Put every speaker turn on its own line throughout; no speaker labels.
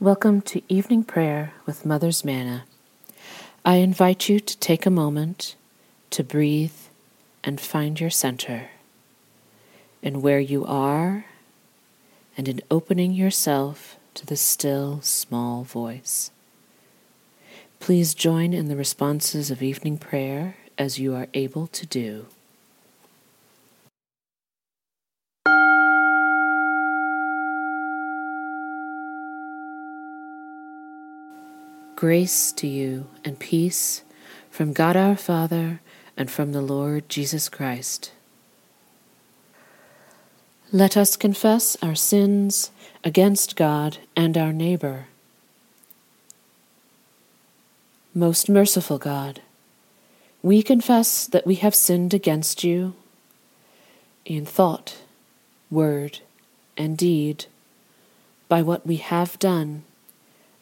Welcome to evening prayer with Mother's Manna. I invite you to take a moment to breathe and find your center in where you are and in opening yourself to the still small voice. Please join in the responses of evening prayer as you are able to do. Grace to you and peace from God our Father and from the Lord Jesus Christ. Let us confess our sins against God and our neighbor. Most merciful God, we confess that we have sinned against you in thought, word, and deed, by what we have done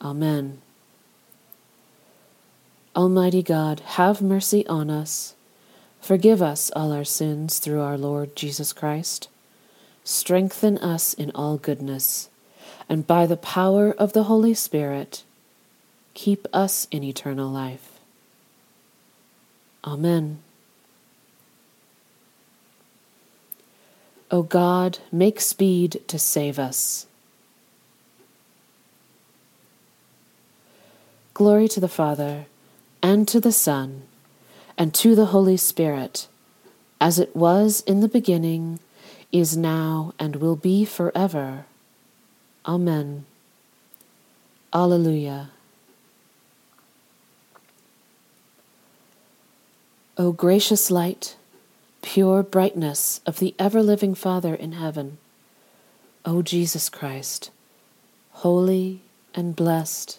Amen. Almighty God, have mercy on us. Forgive us all our sins through our Lord Jesus Christ. Strengthen us in all goodness, and by the power of the Holy Spirit, keep us in eternal life. Amen. O God, make speed to save us. Glory to the Father, and to the Son, and to the Holy Spirit, as it was in the beginning, is now, and will be forever. Amen. Alleluia. O gracious light, pure brightness of the ever living Father in heaven, O Jesus Christ, holy and blessed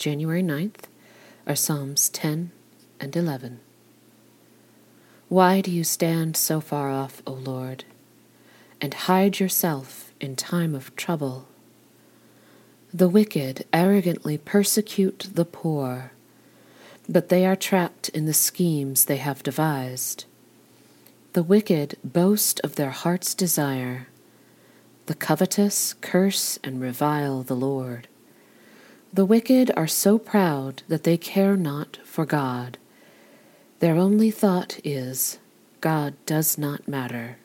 January 9th, are Psalms 10 and 11. Why do you stand so far off, O Lord, and hide yourself in time of trouble? The wicked arrogantly persecute the poor, but they are trapped in the schemes they have devised. The wicked boast of their heart's desire. The covetous curse and revile the Lord. The wicked are so proud that they care not for God. Their only thought is, God does not matter.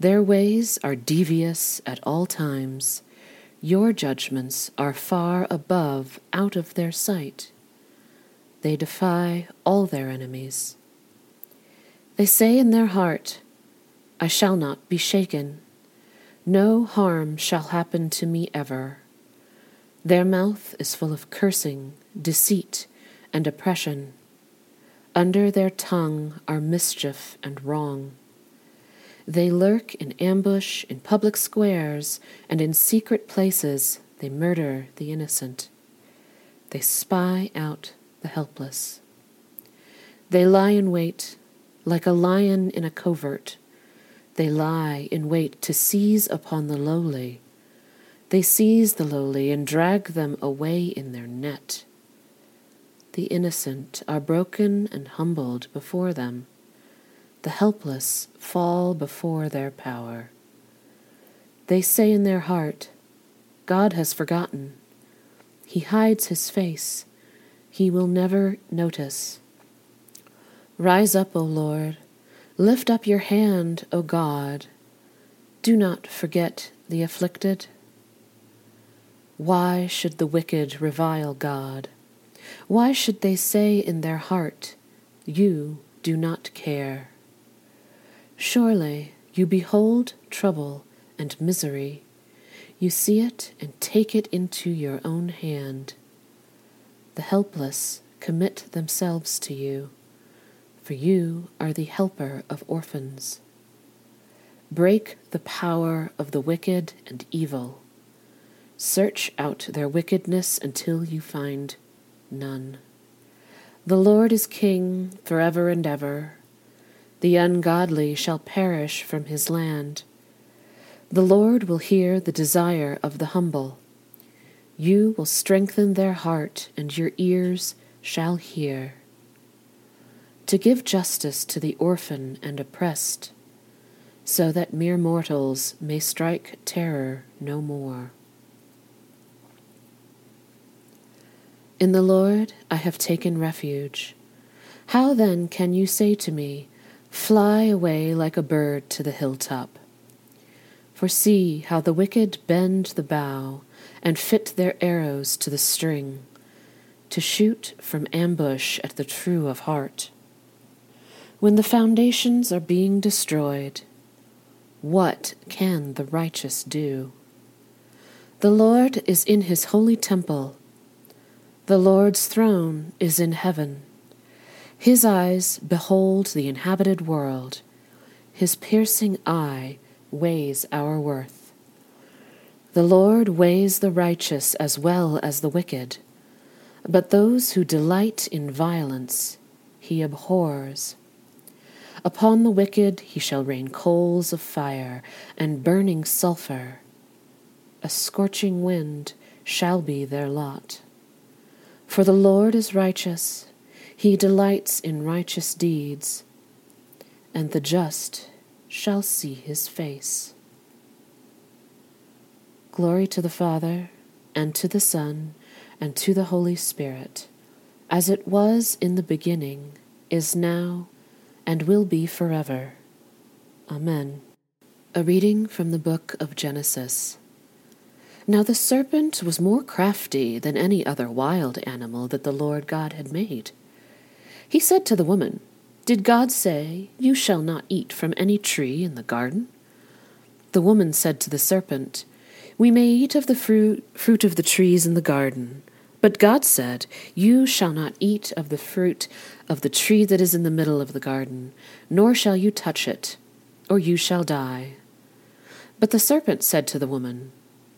Their ways are devious at all times. Your judgments are far above, out of their sight. They defy all their enemies. They say in their heart, I shall not be shaken. No harm shall happen to me ever. Their mouth is full of cursing, deceit, and oppression. Under their tongue are mischief and wrong. They lurk in ambush in public squares, and in secret places they murder the innocent. They spy out the helpless. They lie in wait, like a lion in a covert. They lie in wait to seize upon the lowly they seize the lowly and drag them away in their net. The innocent are broken and humbled before them. The helpless fall before their power. They say in their heart, God has forgotten. He hides his face. He will never notice. Rise up, O Lord. Lift up your hand, O God. Do not forget the afflicted. Why should the wicked revile God? Why should they say in their heart, You do not care? Surely you behold trouble and misery. You see it and take it into your own hand. The helpless commit themselves to you, for you are the helper of orphans. Break the power of the wicked and evil. Search out their wickedness until you find none. The Lord is king forever and ever. The ungodly shall perish from his land. The Lord will hear the desire of the humble. You will strengthen their heart, and your ears shall hear. To give justice to the orphan and oppressed, so that mere mortals may strike terror no more. In the Lord I have taken refuge. How then can you say to me, Fly away like a bird to the hilltop? For see how the wicked bend the bow and fit their arrows to the string, to shoot from ambush at the true of heart. When the foundations are being destroyed, what can the righteous do? The Lord is in his holy temple. The Lord's throne is in heaven. His eyes behold the inhabited world. His piercing eye weighs our worth. The Lord weighs the righteous as well as the wicked, but those who delight in violence he abhors. Upon the wicked he shall rain coals of fire and burning sulphur. A scorching wind shall be their lot. For the Lord is righteous, he delights in righteous deeds, and the just shall see his face. Glory to the Father, and to the Son, and to the Holy Spirit, as it was in the beginning, is now, and will be forever. Amen. A reading from the book of Genesis. Now the serpent was more crafty than any other wild animal that the Lord God had made. He said to the woman, Did God say, You shall not eat from any tree in the garden? The woman said to the serpent, We may eat of the fruit, fruit of the trees in the garden. But God said, You shall not eat of the fruit of the tree that is in the middle of the garden, nor shall you touch it, or you shall die. But the serpent said to the woman,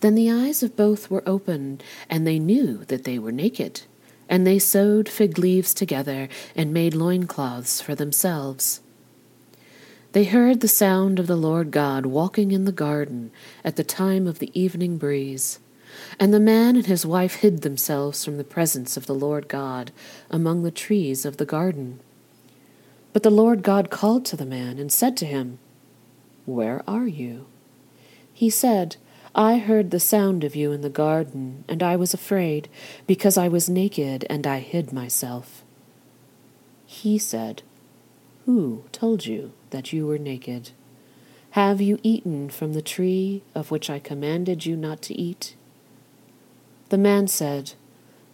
Then the eyes of both were opened, and they knew that they were naked. And they sewed fig leaves together, and made loincloths for themselves. They heard the sound of the Lord God walking in the garden at the time of the evening breeze. And the man and his wife hid themselves from the presence of the Lord God among the trees of the garden. But the Lord God called to the man and said to him, Where are you? He said, I heard the sound of you in the garden, and I was afraid, because I was naked, and I hid myself. He said, Who told you that you were naked? Have you eaten from the tree of which I commanded you not to eat? The man said,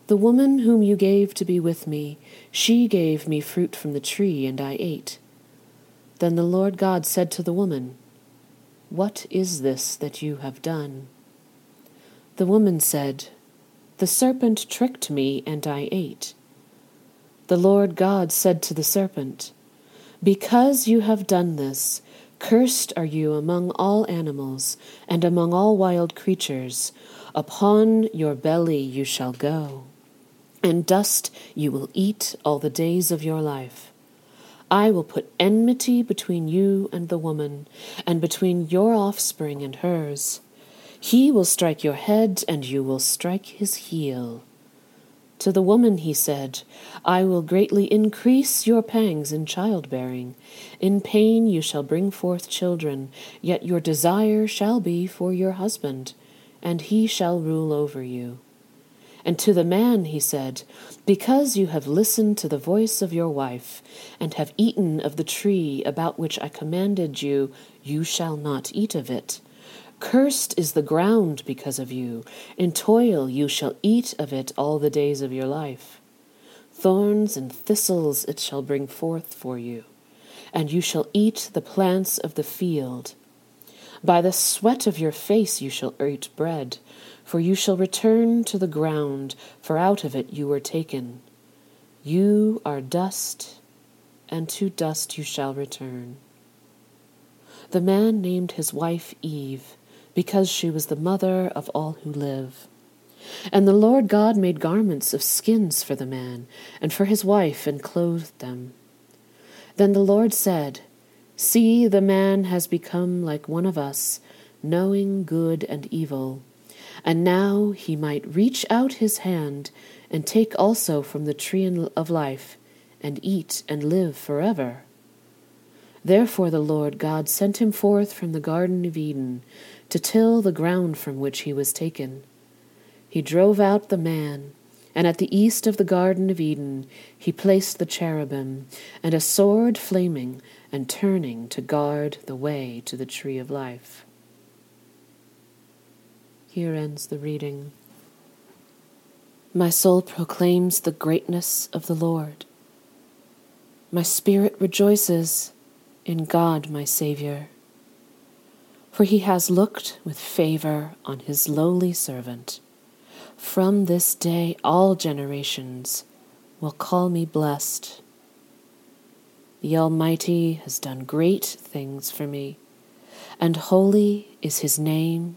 The woman whom you gave to be with me, she gave me fruit from the tree, and I ate. Then the Lord God said to the woman, what is this that you have done? The woman said, The serpent tricked me, and I ate. The Lord God said to the serpent, Because you have done this, cursed are you among all animals, and among all wild creatures. Upon your belly you shall go, and dust you will eat all the days of your life. I will put enmity between you and the woman, and between your offspring and hers. He will strike your head, and you will strike his heel. To the woman he said, I will greatly increase your pangs in childbearing. In pain you shall bring forth children, yet your desire shall be for your husband, and he shall rule over you. And to the man he said, Because you have listened to the voice of your wife, and have eaten of the tree about which I commanded you, you shall not eat of it. Cursed is the ground because of you. In toil you shall eat of it all the days of your life. Thorns and thistles it shall bring forth for you, and you shall eat the plants of the field. By the sweat of your face you shall eat bread, for you shall return to the ground, for out of it you were taken. You are dust, and to dust you shall return. The man named his wife Eve because she was the mother of all who live. And the Lord God made garments of skins for the man and for his wife, and clothed them. Then the Lord said, See, the man has become like one of us, knowing good and evil. And now he might reach out his hand and take also from the tree of life, and eat and live forever. Therefore the Lord God sent him forth from the Garden of Eden to till the ground from which he was taken. He drove out the man, and at the east of the Garden of Eden he placed the cherubim, and a sword flaming and turning to guard the way to the tree of life. Here ends the reading. My soul proclaims the greatness of the Lord. My spirit rejoices in God my Saviour for he has looked with favor on his lowly servant. From this day all generations will call me blessed. The Almighty has done great things for me, and holy is his name.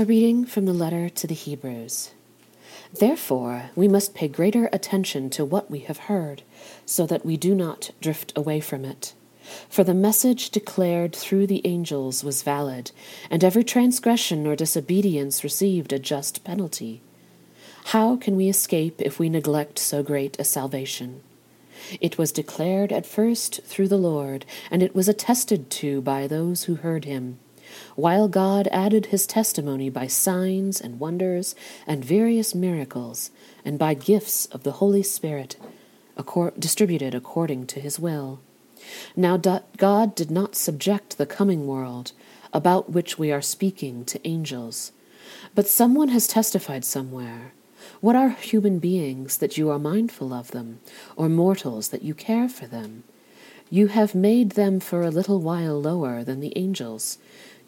A reading from the letter to the Hebrews. Therefore, we must pay greater attention to what we have heard, so that we do not drift away from it. For the message declared through the angels was valid, and every transgression or disobedience received a just penalty. How can we escape if we neglect so great a salvation? It was declared at first through the Lord, and it was attested to by those who heard him while God added his testimony by signs and wonders and various miracles, and by gifts of the Holy Spirit, distributed according to his will. Now God did not subject the coming world, about which we are speaking, to angels. But someone has testified somewhere. What are human beings that you are mindful of them, or mortals that you care for them? You have made them for a little while lower than the angels.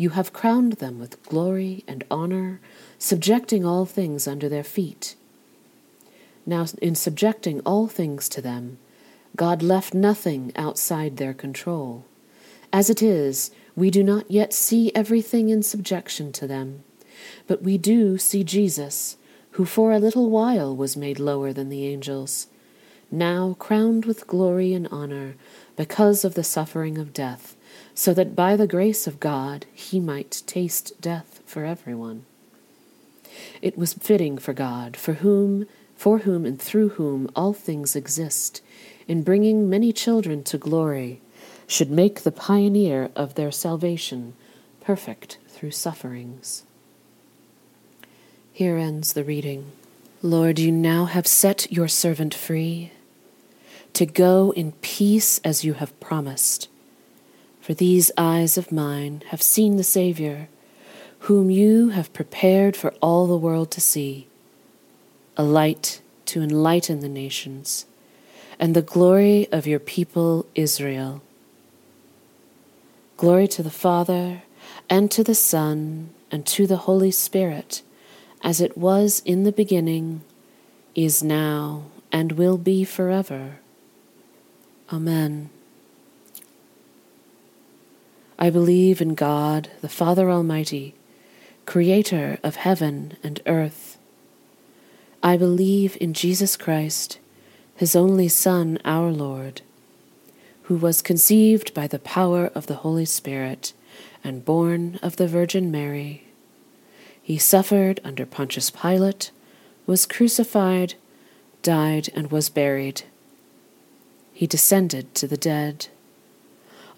You have crowned them with glory and honor, subjecting all things under their feet. Now, in subjecting all things to them, God left nothing outside their control. As it is, we do not yet see everything in subjection to them, but we do see Jesus, who for a little while was made lower than the angels, now crowned with glory and honor because of the suffering of death so that by the grace of God he might taste death for everyone. It was fitting for God, for whom, for whom and through whom all things exist, in bringing many children to glory, should make the pioneer of their salvation perfect through sufferings. Here ends the reading. Lord, you now have set your servant free to go in peace as you have promised. For these eyes of mine have seen the Saviour, whom you have prepared for all the world to see, a light to enlighten the nations, and the glory of your people Israel. Glory to the Father, and to the Son, and to the Holy Spirit, as it was in the beginning, is now, and will be forever. Amen. I believe in God, the Father Almighty, creator of heaven and earth. I believe in Jesus Christ, his only Son, our Lord, who was conceived by the power of the Holy Spirit and born of the Virgin Mary. He suffered under Pontius Pilate, was crucified, died, and was buried. He descended to the dead.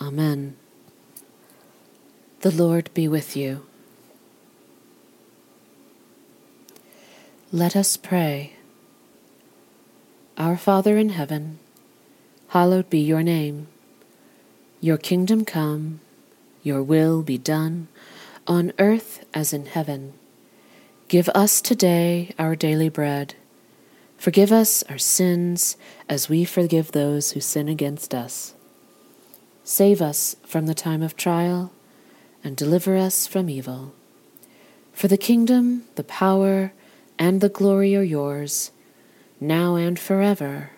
Amen. The Lord be with you. Let us pray. Our Father in heaven, hallowed be your name. Your kingdom come, your will be done, on earth as in heaven. Give us today our daily bread. Forgive us our sins as we forgive those who sin against us Save us from the time of trial, and deliver us from evil. For the kingdom, the power, and the glory are yours, now and forever.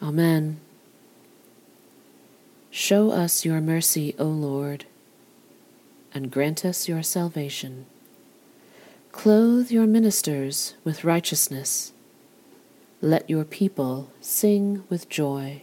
Amen. Show us your mercy, O Lord, and grant us your salvation. Clothe your ministers with righteousness. Let your people sing with joy.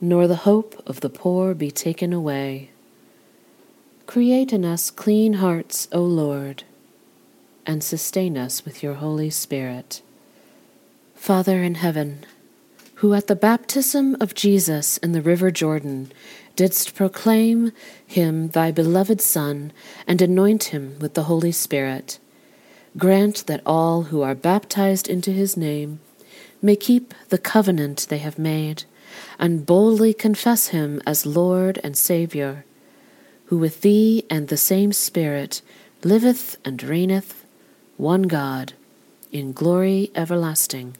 nor the hope of the poor be taken away. Create in us clean hearts, O Lord, and sustain us with your Holy Spirit. Father in heaven, who at the baptism of Jesus in the river Jordan didst proclaim him thy beloved Son and anoint him with the Holy Spirit, grant that all who are baptized into his name may keep the covenant they have made and boldly confess him as Lord and Saviour, who with thee and the same Spirit liveth and reigneth, one God, in glory everlasting.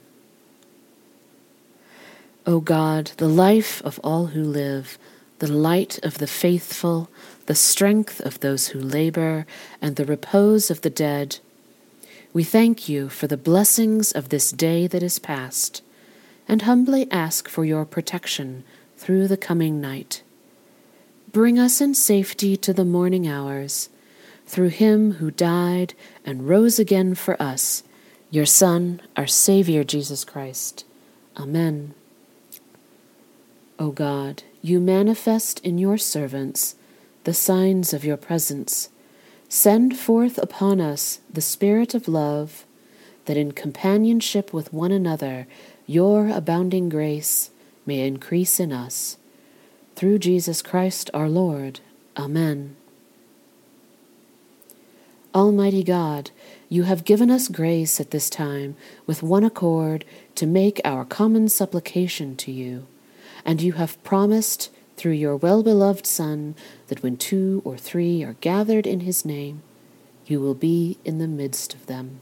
O God, the life of all who live, the light of the faithful, the strength of those who labor, and the repose of the dead, we thank you for the blessings of this day that is past and humbly ask for your protection through the coming night. Bring us in safety to the morning hours, through him who died and rose again for us, your Son, our Saviour Jesus Christ. Amen. O God, you manifest in your servants the signs of your presence. Send forth upon us the Spirit of love, that in companionship with one another your abounding grace may increase in us. Through Jesus Christ our Lord. Amen. Almighty God, you have given us grace at this time with one accord to make our common supplication to you, and you have promised through your well beloved Son that when two or three are gathered in his name, you will be in the midst of them.